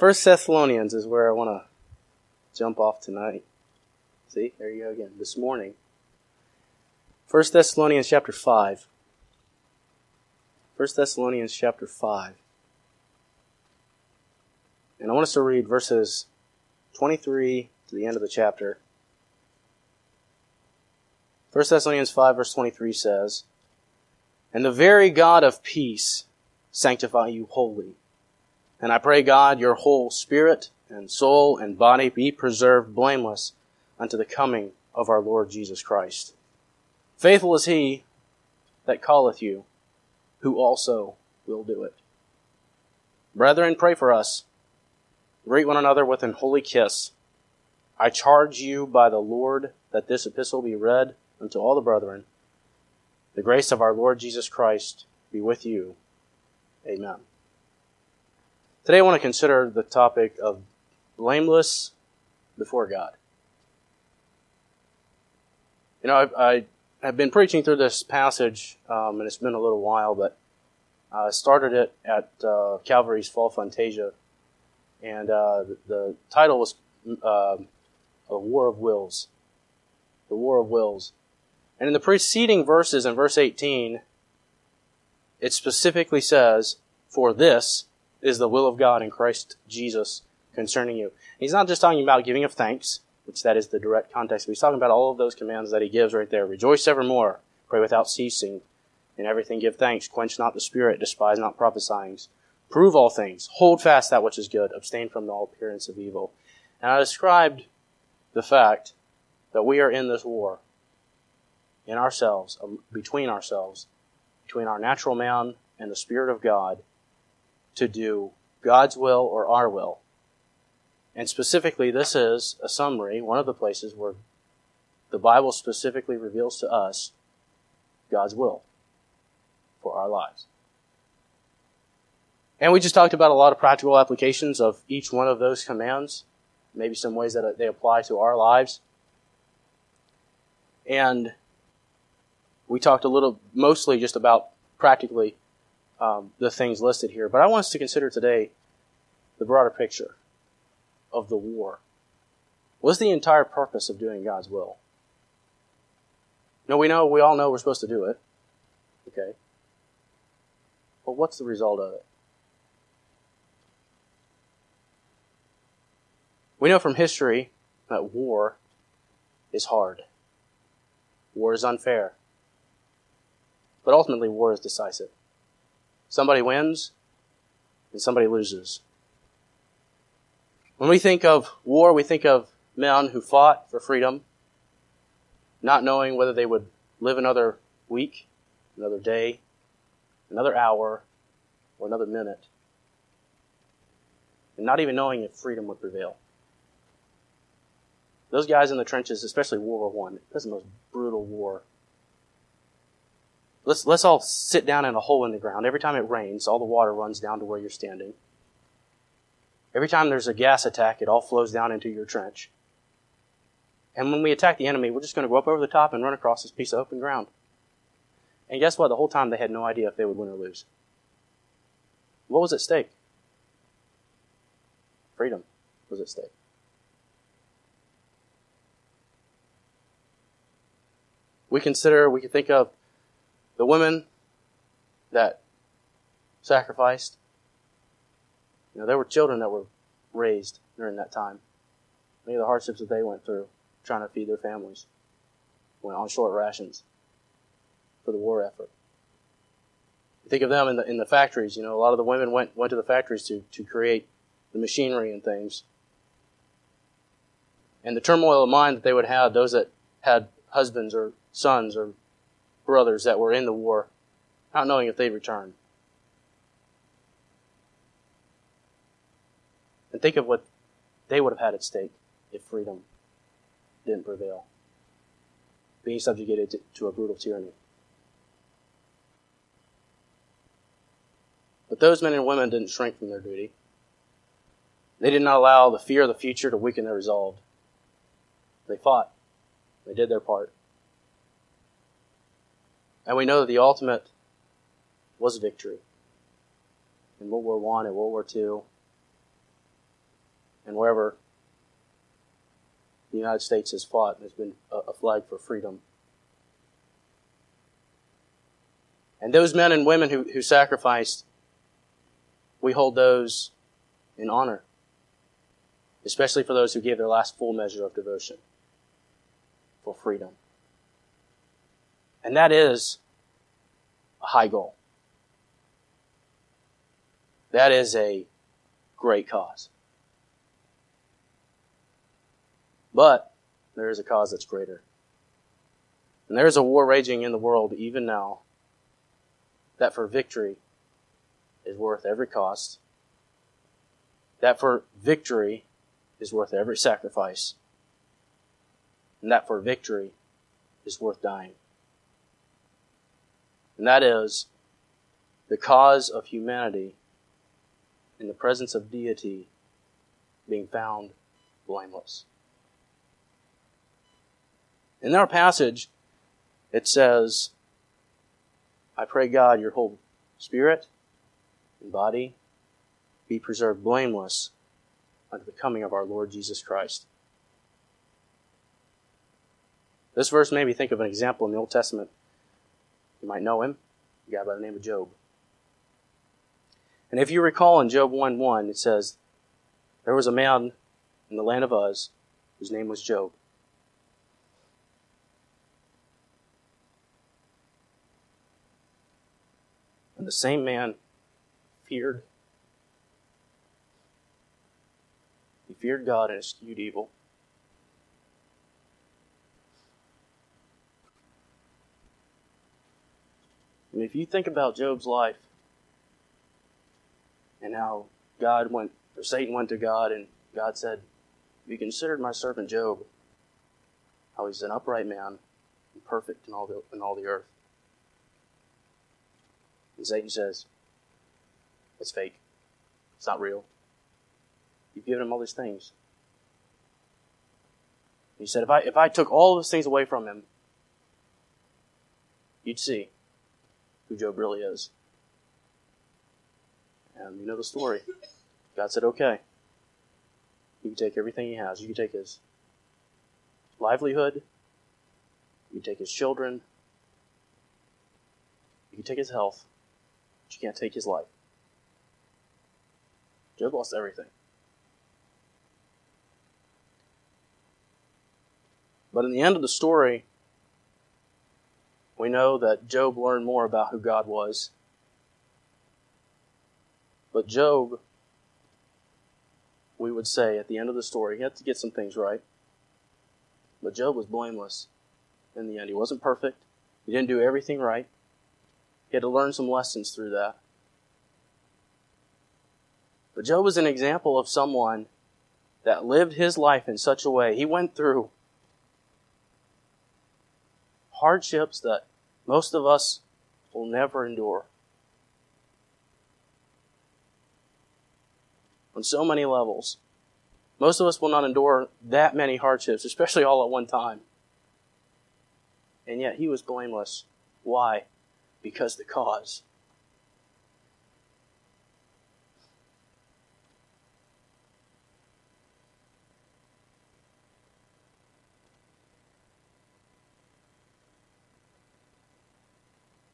First Thessalonians is where I want to jump off tonight. See, there you go again. This morning. First Thessalonians chapter 5. First Thessalonians chapter 5. And I want us to read verses 23 to the end of the chapter. 1 Thessalonians 5 verse 23 says, And the very God of peace sanctify you wholly. And I pray God your whole spirit and soul and body be preserved blameless unto the coming of our Lord Jesus Christ. Faithful is he that calleth you, who also will do it. Brethren, pray for us. Greet one another with an holy kiss. I charge you by the Lord that this epistle be read unto all the brethren. The grace of our Lord Jesus Christ be with you. Amen. Today I want to consider the topic of blameless before God. You know, I, I have been preaching through this passage, um, and it's been a little while, but I started it at uh, Calvary's Fall Fantasia, and uh, the, the, title was uh, "A War of Wills." The War of Wills, and in the preceding verses, in verse 18, it specifically says, "For this is the will of God in Christ Jesus concerning you." He's not just talking about giving of thanks which that is the direct context. But he's talking about all of those commands that he gives right there. Rejoice evermore, pray without ceasing, in everything give thanks, quench not the spirit, despise not prophesying, prove all things, hold fast that which is good, abstain from all appearance of evil. And I described the fact that we are in this war in ourselves, um, between ourselves, between our natural man and the Spirit of God, to do God's will or our will. And specifically, this is a summary, one of the places where the Bible specifically reveals to us God's will for our lives. And we just talked about a lot of practical applications of each one of those commands, maybe some ways that they apply to our lives. And we talked a little, mostly just about practically um, the things listed here. But I want us to consider today the broader picture of the war? What's the entire purpose of doing God's will? No, we know, we all know we're supposed to do it. Okay. But what's the result of it? We know from history that war is hard. War is unfair. But ultimately, war is decisive. Somebody wins and somebody loses. When we think of war, we think of men who fought for freedom, not knowing whether they would live another week, another day, another hour, or another minute, and not even knowing if freedom would prevail. Those guys in the trenches, especially World War One, that's the most brutal war. Let's let's all sit down in a hole in the ground. Every time it rains, all the water runs down to where you're standing. Every time there's a gas attack, it all flows down into your trench. And when we attack the enemy, we're just going to go up over the top and run across this piece of open ground. And guess what? The whole time they had no idea if they would win or lose. What was at stake? Freedom was at stake. We consider, we can think of the women that sacrificed you know, there were children that were raised during that time. Many of the hardships that they went through trying to feed their families went on short rations for the war effort. Think of them in the in the factories. You know, a lot of the women went went to the factories to to create the machinery and things. And the turmoil of mind that they would have, those that had husbands or sons or brothers that were in the war, not knowing if they'd return. And think of what they would have had at stake if freedom didn't prevail. Being subjugated to, to a brutal tyranny. But those men and women didn't shrink from their duty. They did not allow the fear of the future to weaken their resolve. They fought. They did their part. And we know that the ultimate was victory. In World War I and World War II, and wherever the United States has fought, has been a flag for freedom. And those men and women who, who sacrificed, we hold those in honor, especially for those who gave their last full measure of devotion for freedom. And that is a high goal. That is a great cause. But there is a cause that's greater. And there is a war raging in the world even now that for victory is worth every cost, that for victory is worth every sacrifice, and that for victory is worth dying. And that is the cause of humanity in the presence of deity being found blameless. In our passage, it says, I pray God your whole spirit and body be preserved blameless unto the coming of our Lord Jesus Christ. This verse made me think of an example in the Old Testament. You might know him, a guy by the name of Job. And if you recall in Job 1 1, it says, There was a man in the land of Uz whose name was Job. And the same man feared. He feared God and eschewed evil. And if you think about Job's life and how God went, or Satan went to God and God said, You considered my servant Job, how he's an upright man and perfect in all the, in all the earth. And Satan says, It's fake. It's not real. You've given him all these things. He said, if I, if I took all those things away from him, you'd see who Job really is. And you know the story. God said, okay. You can take everything he has. You can take his livelihood. You can take his children. You can take his health. But you can't take his life. Job lost everything. But in the end of the story, we know that Job learned more about who God was. But Job, we would say at the end of the story, he had to get some things right. But Job was blameless in the end. He wasn't perfect. He didn't do everything right. He had to learn some lessons through that. But Job was an example of someone that lived his life in such a way. He went through hardships that most of us will never endure. On so many levels. Most of us will not endure that many hardships, especially all at one time. And yet he was blameless. Why? because the cause.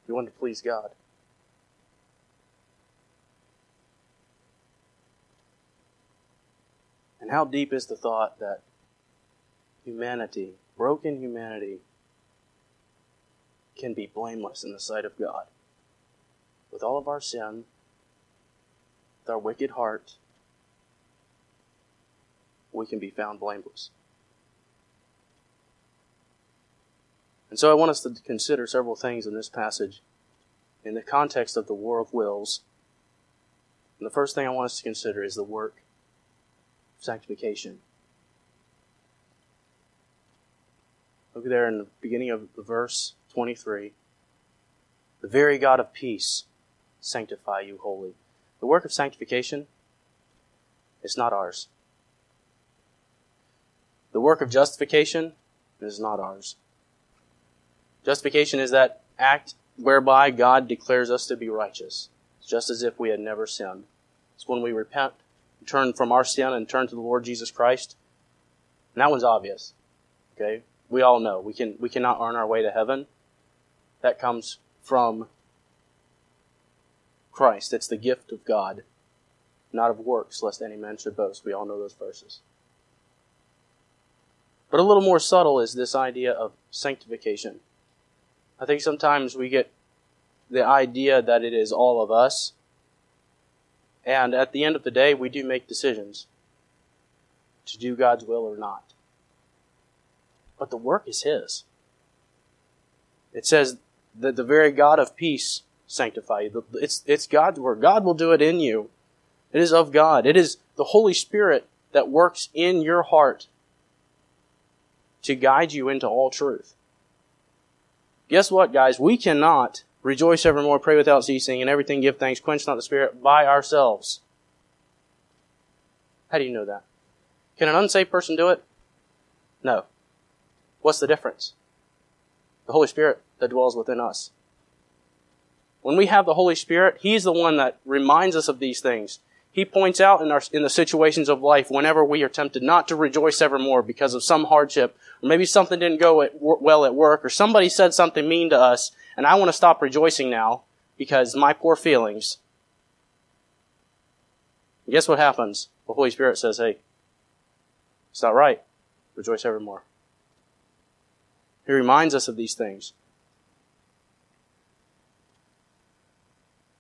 You want to please God. And how deep is the thought that humanity, broken humanity, can be blameless in the sight of God. With all of our sin, with our wicked heart, we can be found blameless. And so I want us to consider several things in this passage in the context of the war of wills. And the first thing I want us to consider is the work of sanctification. Look there in the beginning of verse. 23. The very God of peace sanctify you wholly. The work of sanctification is not ours. The work of justification is not ours. Justification is that act whereby God declares us to be righteous, just as if we had never sinned. It's when we repent turn from our sin and turn to the Lord Jesus Christ. And that one's obvious. Okay? We all know we can we cannot earn our way to heaven. That comes from Christ. It's the gift of God, not of works, lest any man should boast. We all know those verses. But a little more subtle is this idea of sanctification. I think sometimes we get the idea that it is all of us. And at the end of the day, we do make decisions to do God's will or not. But the work is His. It says that the very God of peace sanctify you. It's, it's God's work. God will do it in you. It is of God. It is the Holy Spirit that works in your heart to guide you into all truth. Guess what, guys? We cannot rejoice evermore, pray without ceasing, and everything give thanks, quench not the spirit by ourselves. How do you know that? Can an unsaved person do it? No. What's the difference? The Holy Spirit that dwells within us. When we have the Holy Spirit, He's the one that reminds us of these things. He points out in, our, in the situations of life whenever we are tempted not to rejoice evermore because of some hardship, or maybe something didn't go at, well at work, or somebody said something mean to us, and I want to stop rejoicing now because my poor feelings. guess what happens? The Holy Spirit says, hey, it's not right. Rejoice evermore. He reminds us of these things.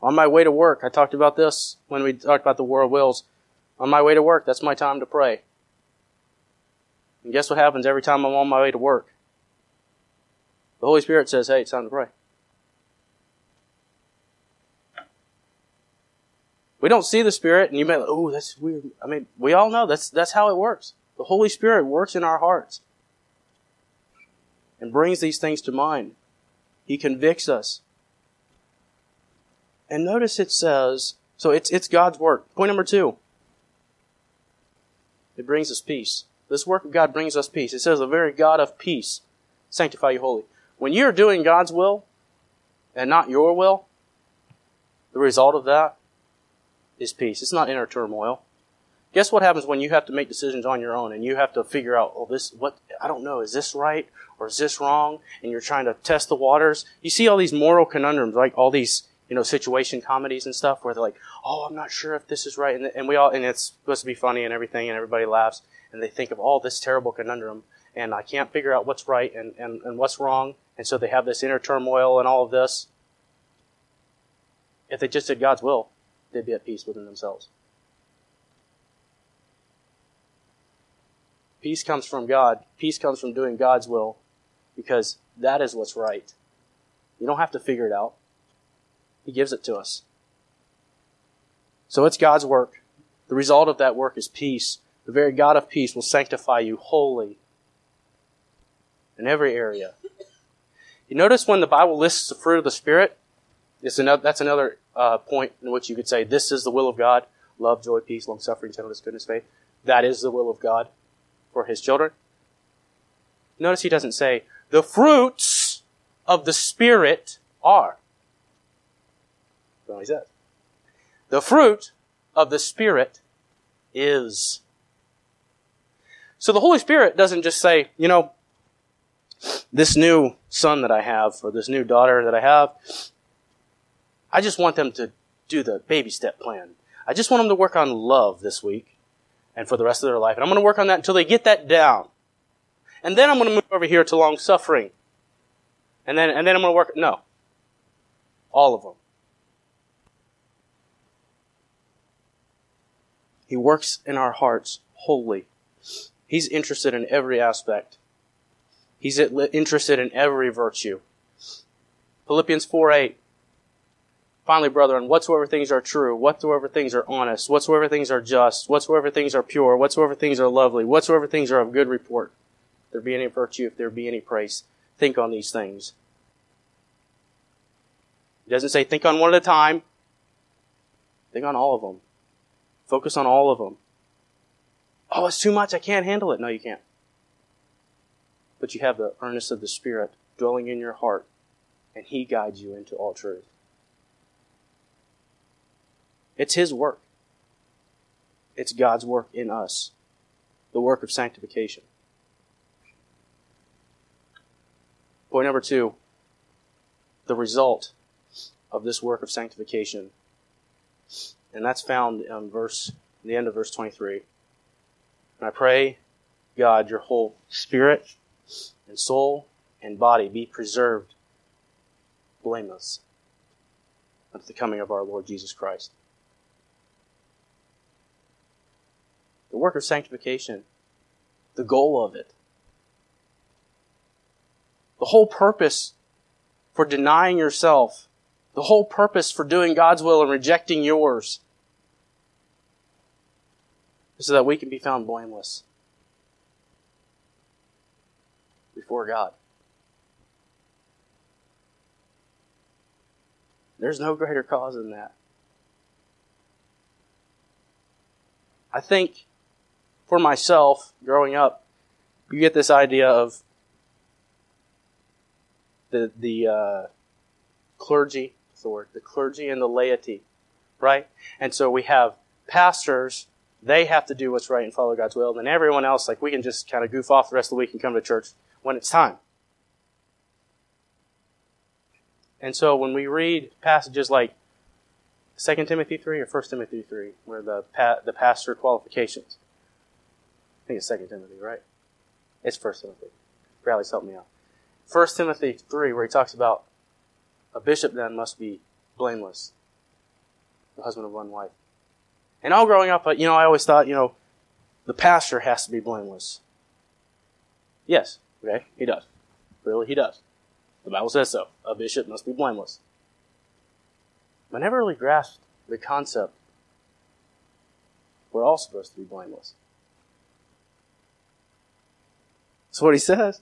On my way to work, I talked about this when we talked about the war of wills. On my way to work, that's my time to pray. And guess what happens every time I'm on my way to work? The Holy Spirit says, hey, it's time to pray. We don't see the Spirit, and you may, oh, that's weird. I mean, we all know that's, that's how it works. The Holy Spirit works in our hearts and brings these things to mind. He convicts us. And notice it says, so it's, it's God's work. Point number two. It brings us peace. This work of God brings us peace. It says, the very God of peace sanctify you wholly. When you're doing God's will and not your will, the result of that is peace. It's not inner turmoil. Guess what happens when you have to make decisions on your own and you have to figure out, oh, this, what, I don't know, is this right or is this wrong? And you're trying to test the waters. You see all these moral conundrums, like all these you know, situation comedies and stuff where they're like, oh, I'm not sure if this is right. And, and we all, and it's supposed to be funny and everything and everybody laughs and they think of all this terrible conundrum and I can't figure out what's right and, and, and what's wrong. And so they have this inner turmoil and all of this. If they just did God's will, they'd be at peace within themselves. Peace comes from God. Peace comes from doing God's will because that is what's right. You don't have to figure it out. He gives it to us. So it's God's work. The result of that work is peace. The very God of peace will sanctify you wholly in every area. You notice when the Bible lists the fruit of the Spirit, another, that's another uh, point in which you could say, this is the will of God. Love, joy, peace, long suffering, gentleness, goodness, faith. That is the will of God for His children. Notice He doesn't say, the fruits of the Spirit are. Well, he says. The fruit of the Spirit is. So the Holy Spirit doesn't just say, you know, this new son that I have, or this new daughter that I have, I just want them to do the baby step plan. I just want them to work on love this week and for the rest of their life. And I'm going to work on that until they get that down. And then I'm going to move over here to long suffering. And then, and then I'm going to work, no. All of them. He works in our hearts wholly. He's interested in every aspect. He's interested in every virtue. Philippians 4 8. Finally, brethren, whatsoever things are true, whatsoever things are honest, whatsoever things are just, whatsoever things are pure, whatsoever things are lovely, whatsoever things are of good report, if there be any virtue, if there be any praise, think on these things. He doesn't say think on one at a time. Think on all of them. Focus on all of them. Oh, it's too much. I can't handle it. No, you can't. But you have the earnest of the Spirit dwelling in your heart, and He guides you into all truth. It's His work. It's God's work in us, the work of sanctification. Point number two the result of this work of sanctification. And that's found in verse the end of verse 23. And I pray, God, your whole spirit and soul and body be preserved blameless unto the coming of our Lord Jesus Christ. The work of sanctification, the goal of it, the whole purpose for denying yourself, the whole purpose for doing God's will and rejecting yours, so that we can be found blameless before God. There's no greater cause than that. I think for myself, growing up, you get this idea of the the uh, clergy, the word, the clergy and the laity, right? And so we have pastors; they have to do what's right and follow God's will, and then everyone else, like we can just kind of goof off the rest of the week and come to church when it's time. And so when we read passages like 2 Timothy 3 or 1 Timothy 3, where the pa- the pastor qualifitions, I think it's 2 Timothy, right? It's 1 Timothy. Bradley's help me out. 1 Timothy 3, where he talks about a bishop then must be blameless, the husband of one wife. And all growing up, you know, I always thought, you know, the pastor has to be blameless. Yes, okay, he does. Really, he does. The Bible says so. A bishop must be blameless. I never really grasped the concept we're all supposed to be blameless. That's what he says.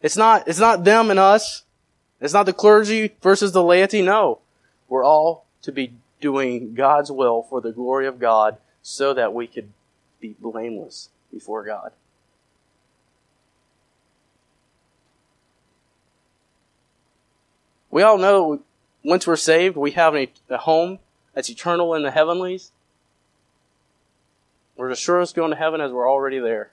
It's not, it's not them and us. It's not the clergy versus the laity. No. We're all to be doing God's will for the glory of God so that we could be blameless before God. We all know once we're saved, we have a, home that's eternal in the heavenlies. We're as sure as going to heaven as we're already there.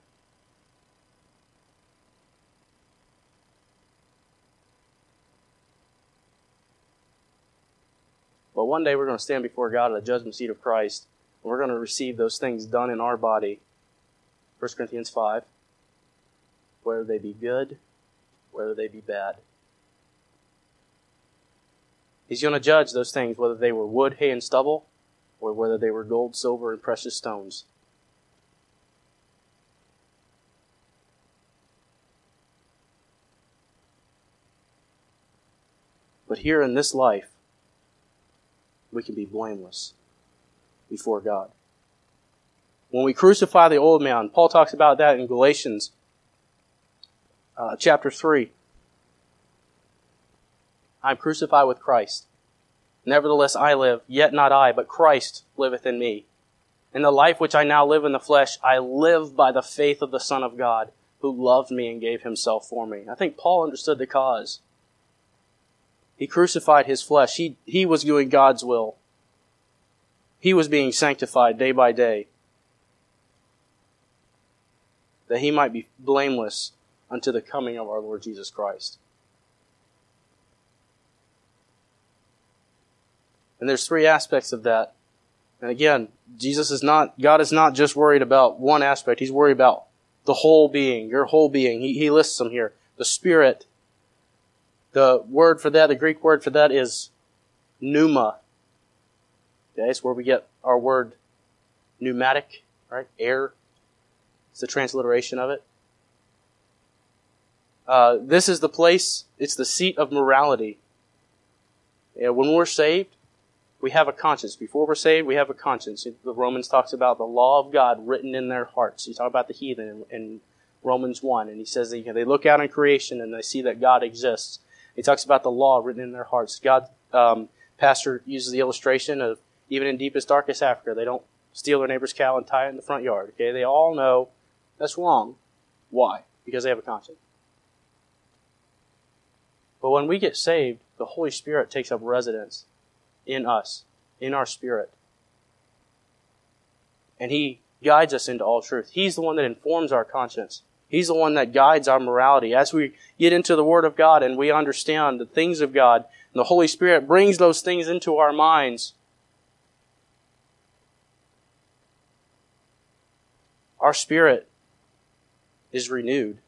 One day we're going to stand before God at the judgment seat of Christ, and we're going to receive those things done in our body. 1 Corinthians 5. Whether they be good, whether they be bad. He's going to judge those things, whether they were wood, hay, and stubble, or whether they were gold, silver, and precious stones. But here in this life, we can be blameless before God. When we crucify the old man, Paul talks about that in Galatians uh, chapter 3. I am crucified with Christ. Nevertheless I live, yet not I, but Christ liveth in me. In the life which I now live in the flesh, I live by the faith of the Son of God, who loved me and gave himself for me. I think Paul understood the cause. He crucified his flesh. He, he was doing God's will. He was being sanctified day by day. That he might be blameless unto the coming of our Lord Jesus Christ. And there's three aspects of that. And again, Jesus is not, God is not just worried about one aspect. He's worried about the whole being, your whole being. He, he lists them here. The Spirit. The word for that, the Greek word for that is pneuma. Okay, it's where we get our word pneumatic, right? Air. It's the transliteration of it. Uh, this is the place, it's the seat of morality. Yeah, when we're saved, we have a conscience. Before we're saved, we have a conscience. The Romans talks about the law of God written in their hearts. He talks about the heathen in, in Romans 1, and he says that they look out in creation and they see that God exists. He talks about the law written in their hearts. God, um, Pastor uses the illustration of even in deepest, darkest Africa, they don't steal their neighbor's cow and tie it in the front yard. Okay, they all know that's wrong. Why? Because they have a conscience. But when we get saved, the Holy Spirit takes up residence in us, in our spirit. And He guides us into all truth. He's the one that informs our conscience. He's the one that guides our morality. As we get into the Word of God and we understand the things of God, the Holy Spirit brings those things into our minds. Our spirit is renewed.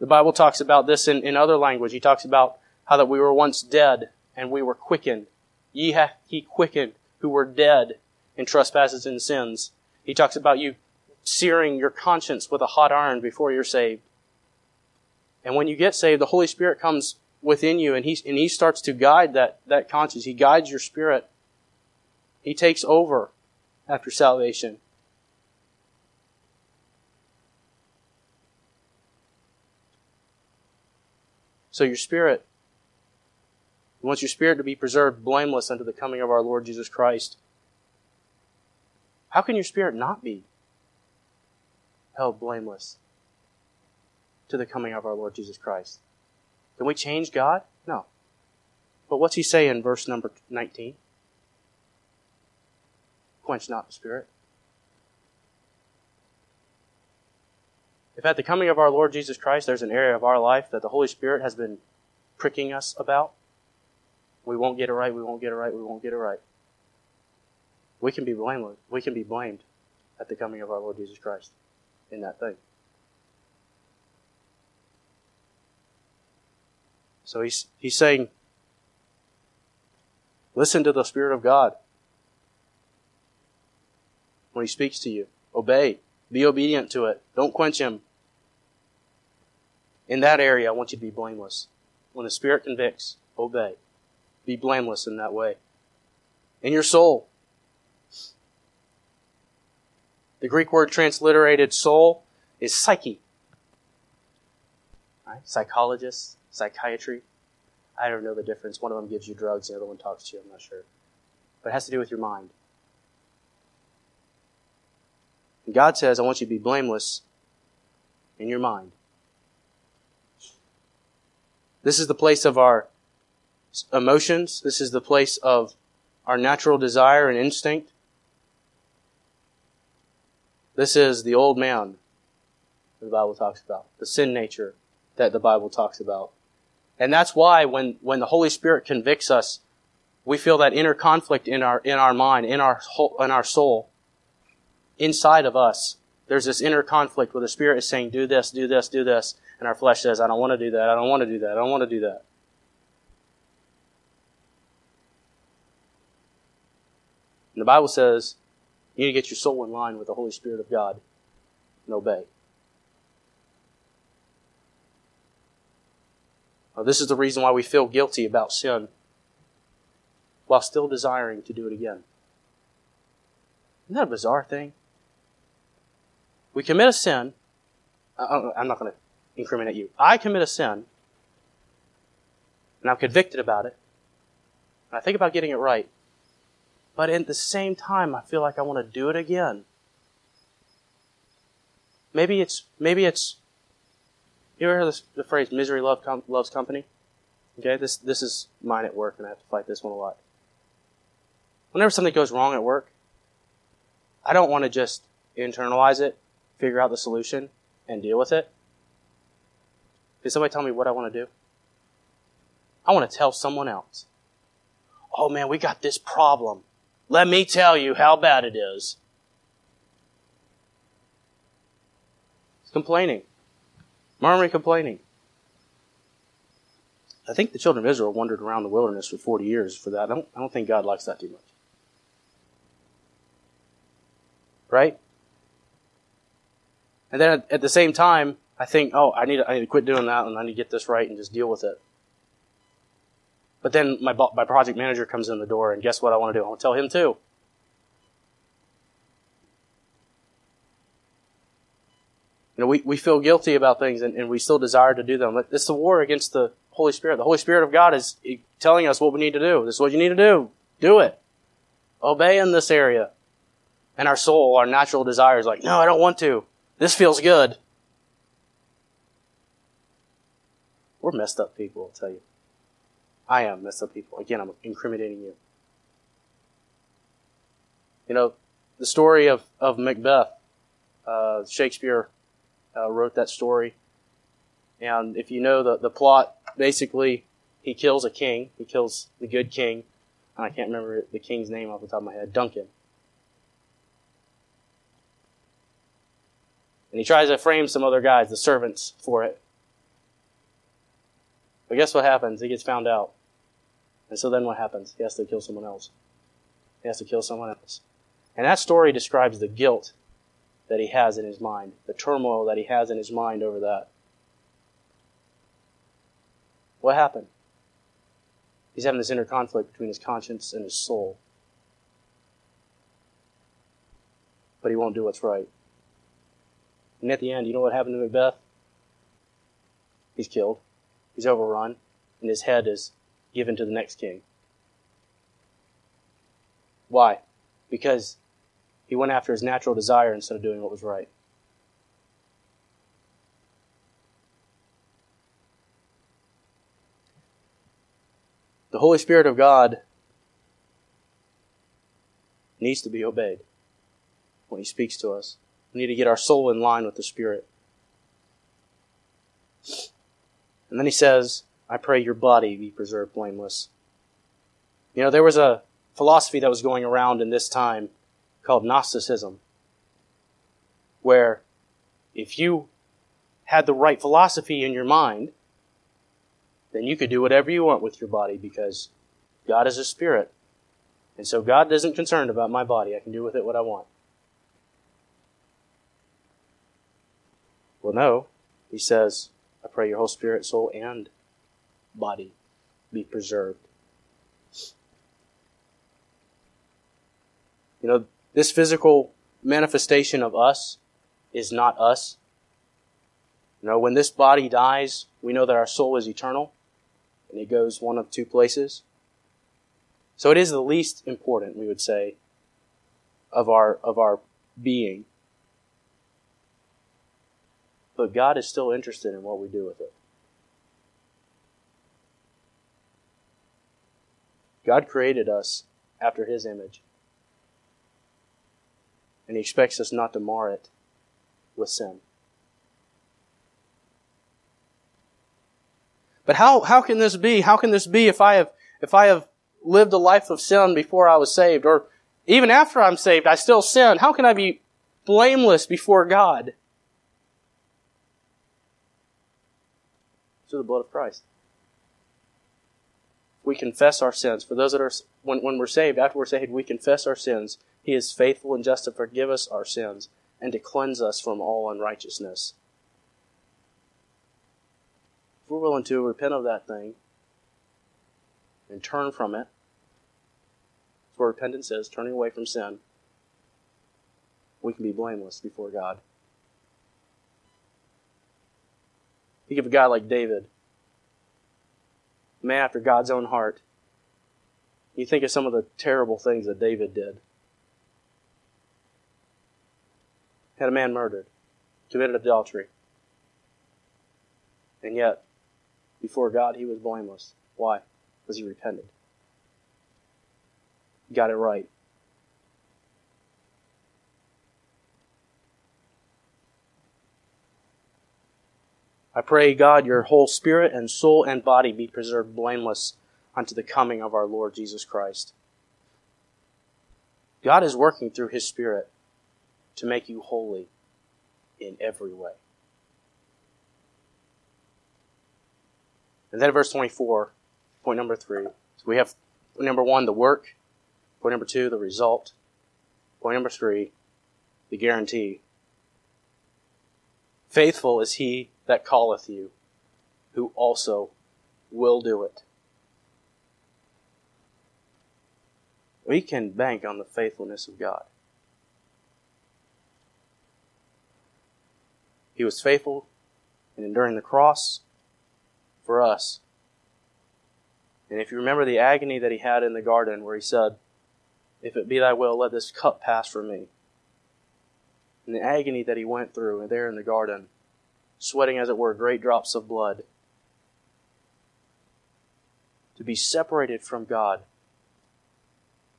The Bible talks about this in, in other language. He talks about how that we were once dead and we were quickened. Ye hath he quickened who were dead in trespasses and sins. He talks about you searing your conscience with a hot iron before you're saved. And when you get saved, the Holy Spirit comes within you and he, and he starts to guide that, that conscience. He guides your spirit. He takes over after salvation. So your spirit, He wants your spirit to be preserved blameless unto the coming of our Lord Jesus Christ. How can your spirit not be held blameless to the coming of our Lord Jesus Christ? Can we change God? No. But what's he say in verse number 19? Quench not the spirit. If at the coming of our Lord Jesus Christ there's an area of our life that the Holy Spirit has been pricking us about, we won't get it right, we won't get it right, we won't get it right. We can be blameless. We can be blamed at the coming of our Lord Jesus Christ in that thing. So he's, he's saying, listen to the Spirit of God when he speaks to you. Obey. Be obedient to it. Don't quench him. In that area, I want you to be blameless. When the Spirit convicts, obey. Be blameless in that way. In your soul. The Greek word transliterated soul is psyche. Right? Psychiatry. I don't know the difference. One of them gives you drugs, the other one talks to you. I'm not sure. But it has to do with your mind. And God says, I want you to be blameless in your mind. This is the place of our emotions. This is the place of our natural desire and instinct. This is the old man the Bible talks about, the sin nature that the Bible talks about. And that's why when, when the Holy Spirit convicts us, we feel that inner conflict in our, in our mind, in our, in our soul, inside of us. There's this inner conflict where the Spirit is saying, do this, do this, do this. And our flesh says, I don't want to do that. I don't want to do that. I don't want to do that. And the Bible says you need to get your soul in line with the Holy Spirit of God and obey. Now, this is the reason why we feel guilty about sin while still desiring to do it again. Isn't that a bizarre thing? We commit a sin. I'm not going to incriminate you. I commit a sin, and I'm convicted about it, and I think about getting it right. But at the same time, I feel like I want to do it again. Maybe it's maybe it's. You ever heard this, the phrase "misery love com- loves company"? Okay, this this is mine at work, and I have to fight this one a lot. Whenever something goes wrong at work, I don't want to just internalize it, figure out the solution, and deal with it. Can somebody tell me what I want to do? I want to tell someone else. Oh man, we got this problem. Let me tell you how bad it is. It's complaining. Murmuring, complaining. I think the children of Israel wandered around the wilderness for 40 years for that. I don't, I don't think God likes that too much. Right? And then at, at the same time, I think, oh, I need, I need to quit doing that and I need to get this right and just deal with it. But then my, my project manager comes in the door and guess what I want to do? I want to tell him too. You know, we, we feel guilty about things and, and we still desire to do them. It's the war against the Holy Spirit. The Holy Spirit of God is telling us what we need to do. This is what you need to do. Do it. Obey in this area. And our soul, our natural desire is like, no, I don't want to. This feels good. We're messed up people, I'll tell you. I am. That's the people. Again, I'm incriminating you. You know, the story of, of Macbeth, uh, Shakespeare uh, wrote that story. And if you know the, the plot, basically, he kills a king. He kills the good king. I can't remember the king's name off the top of my head. Duncan. And he tries to frame some other guys, the servants, for it. But guess what happens? He gets found out. And so then what happens? He has to kill someone else. He has to kill someone else. And that story describes the guilt that he has in his mind, the turmoil that he has in his mind over that. What happened? He's having this inner conflict between his conscience and his soul. But he won't do what's right. And at the end, you know what happened to Macbeth? He's killed. He's overrun. And his head is given to the next king. Why? Because he went after his natural desire instead of doing what was right. The Holy Spirit of God needs to be obeyed when He speaks to us. We need to get our soul in line with the Spirit. And then He says, I pray your body be preserved blameless. You know, there was a philosophy that was going around in this time called Gnosticism, where if you had the right philosophy in your mind, then you could do whatever you want with your body because God is a spirit. And so God isn't concerned about my body. I can do with it what I want. Well, no. He says, I pray your whole spirit, soul, and body be preserved. You know, this physical manifestation of us is not us. You know, when this body dies, we know that our soul is eternal and it goes one of two places. So it is the least important, we would say, of our, of our being. But God is still interested in what we do with it. God created us after His image. And He expects us not to mar it with sin. But how, how can this be? How can this be if I have, if I have lived a life of sin before I was saved? Or even after I'm saved, I still sin. How can I be blameless before God? Through the blood of Christ we confess our sins. For those that are, when, when we're saved, after we're saved, we confess our sins. He is faithful and just to forgive us our sins and to cleanse us from all unrighteousness. If we're willing to repent of that thing and turn from it, that's repentance is, turning away from sin, we can be blameless before God. Think of a guy like David man after God's own heart. You think of some of the terrible things that David did. Had a man murdered, committed adultery. And yet, before God, he was blameless. Why? Because he repented. Got it right. I pray, God, your whole spirit and soul and body be preserved blameless unto the coming of our Lord Jesus Christ. God is working through his spirit to make you holy in every way. And then verse 24, point number three. So we have point number one, the work. Point number two, the result. Point number three, the guarantee. Faithful is he that calleth you, who also will do it. We can bank on the faithfulness of God. He was faithful in enduring the cross for us. And if you remember the agony that he had in the garden, where he said, If it be thy will, let this cup pass from me. And the agony that he went through there in the garden sweating, as it were, great drops of blood to be separated from God,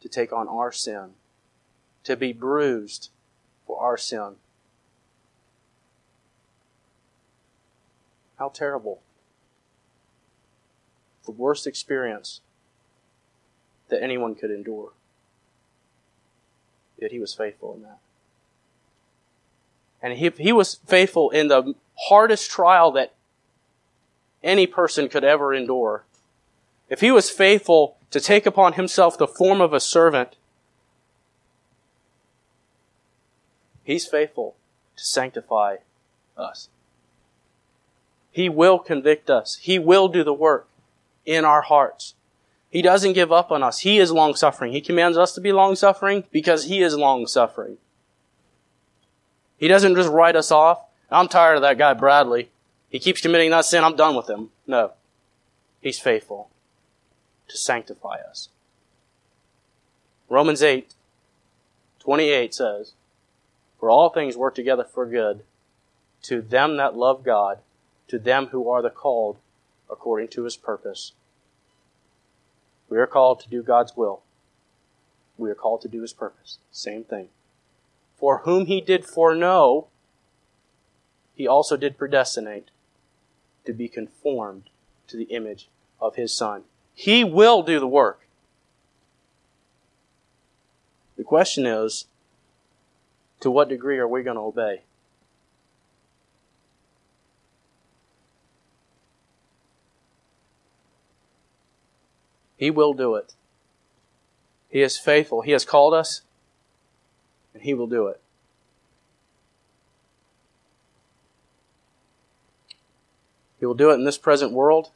to take on our sin, to be bruised for our sin. How terrible. The worst experience that anyone could endure. Yet he was faithful in that. And he, he was faithful in the hardest trial that any person could ever endure. If he was faithful to take upon himself the form of a servant, he's faithful to sanctify us. He will convict us. He will do the work in our hearts. He doesn't give up on us. He is long suffering. He commands us to be long suffering because He is long suffering. He doesn't just write us off. I'm tired of that guy, Bradley. He keeps committing that sin. I'm done with him. No. He's faithful to sanctify us. Romans 8, 28 says, For all things work together for good to them that love God, to them who are the called according to his purpose. We are called to do God's will. We are called to do his purpose. Same thing. For whom he did foreknow, he also did predestinate to be conformed to the image of his son. He will do the work. The question is, to what degree are we going to obey? He will do it. He is faithful. He has called us, and He will do it. He will do it in this present world.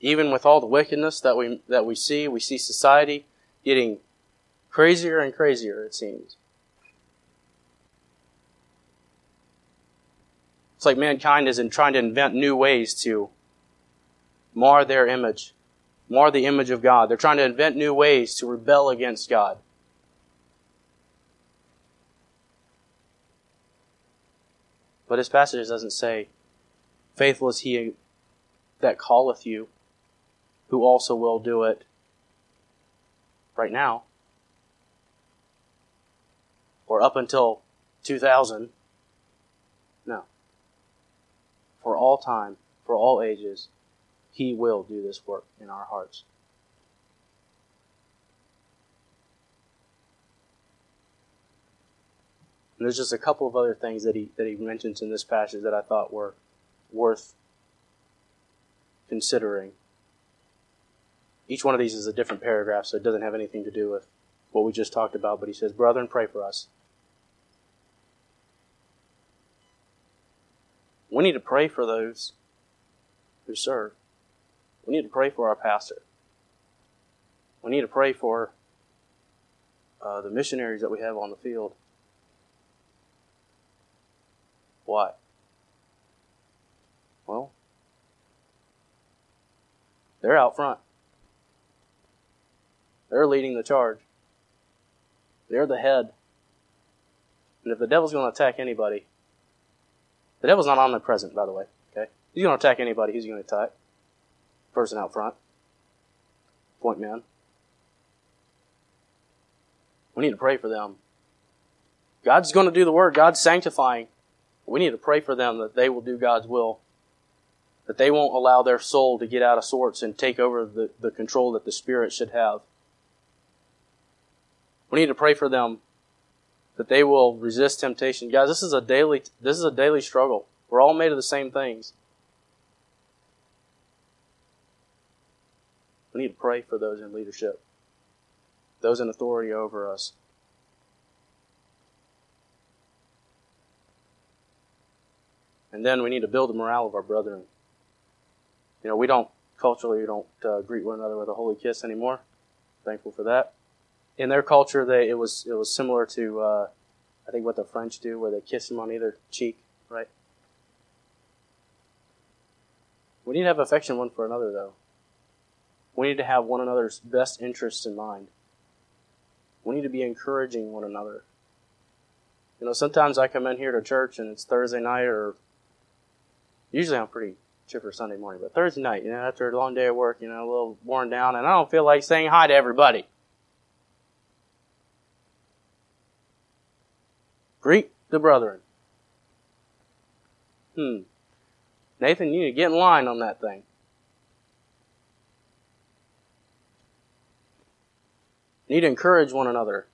Even with all the wickedness that we, that we see, we see society getting crazier and crazier, it seems. It's like mankind is in trying to invent new ways to mar their image, mar the image of God. They're trying to invent new ways to rebel against God. But his passage doesn't say, Faithful is he that calleth you, who also will do it right now, or up until 2000. No. For all time, for all ages, he will do this work in our hearts. And there's just a couple of other things that he that he mentions in this passage that I thought were worth considering. Each one of these is a different paragraph, so it doesn't have anything to do with what we just talked about, but he says, Brethren, pray for us. We need to pray for those who serve. We need to pray for our pastor. We need to pray for uh, the missionaries that we have on the field. Why? Well, they're out front. They're leading the charge. They're the head. And if the devil's going to attack anybody, the devil's not omnipresent, by the way. Okay, he's going to attack anybody. He's going to attack person out front, point man. We need to pray for them. God's going to do the work. God's sanctifying. We need to pray for them that they will do God's will. That they won't allow their soul to get out of sorts and take over the, the control that the Spirit should have. We need to pray for them that they will resist temptation. Guys, this is a daily this is a daily struggle. We're all made of the same things. We need to pray for those in leadership, those in authority over us. And then we need to build the morale of our brethren. You know, we don't, culturally, we don't uh, greet one another with a holy kiss anymore. Thankful for that. In their culture, they, it was, it was similar to, uh, I think what the French do, where they kiss them on either cheek, right? We need to have affection one for another, though. We need to have one another's best interests in mind. We need to be encouraging one another. You know, sometimes I come in here to church and it's Thursday night, or usually I'm pretty for Sunday morning, but Thursday night, you know, after a long day of work, you know, a little worn down, and I don't feel like saying hi to everybody. Greet the brethren. Hmm. Nathan, you need to get in line on that thing. need to encourage one another.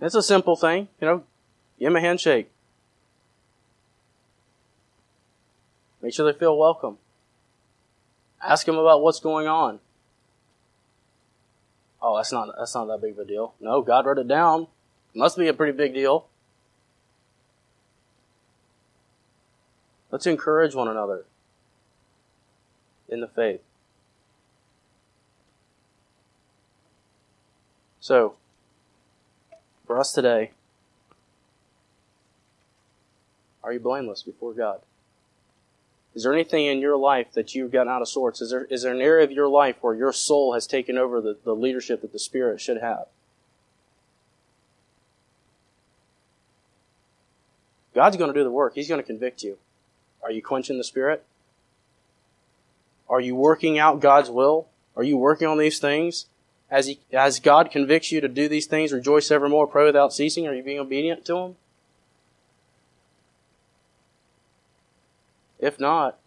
It's a simple thing, you know, give them a handshake. Make sure they feel welcome. Ask them about what's going on. Oh, that's not that's not that big of a deal. No, God wrote it down. Must be a pretty big deal. Let's encourage one another in the faith. So, for us today, are you blameless before God? Is there anything in your life that you've gotten out of sorts? Is there, is there an area of your life where your soul has taken over the, the leadership that the Spirit should have? God's going to do the work. He's going to convict you. Are you quenching the Spirit? Are you working out God's will? Are you working on these things? As, he, as God convicts you to do these things, rejoice evermore, pray without ceasing. Are you being obedient to Him? If not,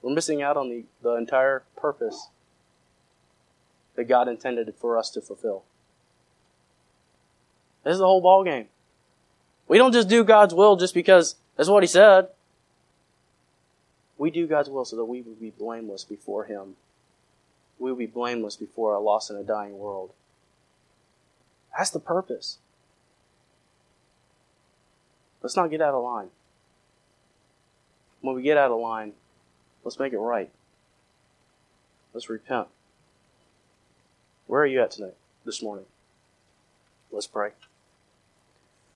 we're missing out on the, the entire purpose that God intended for us to fulfill. This is the whole ball game. We don't just do God's will just because that's what He said. We do God's will so that we will be blameless before Him. We will be blameless before a lost and a dying world. That's the purpose. Let's not get out of line. When we get out of line, let's make it right. Let's repent. Where are you at tonight, this morning? Let's pray.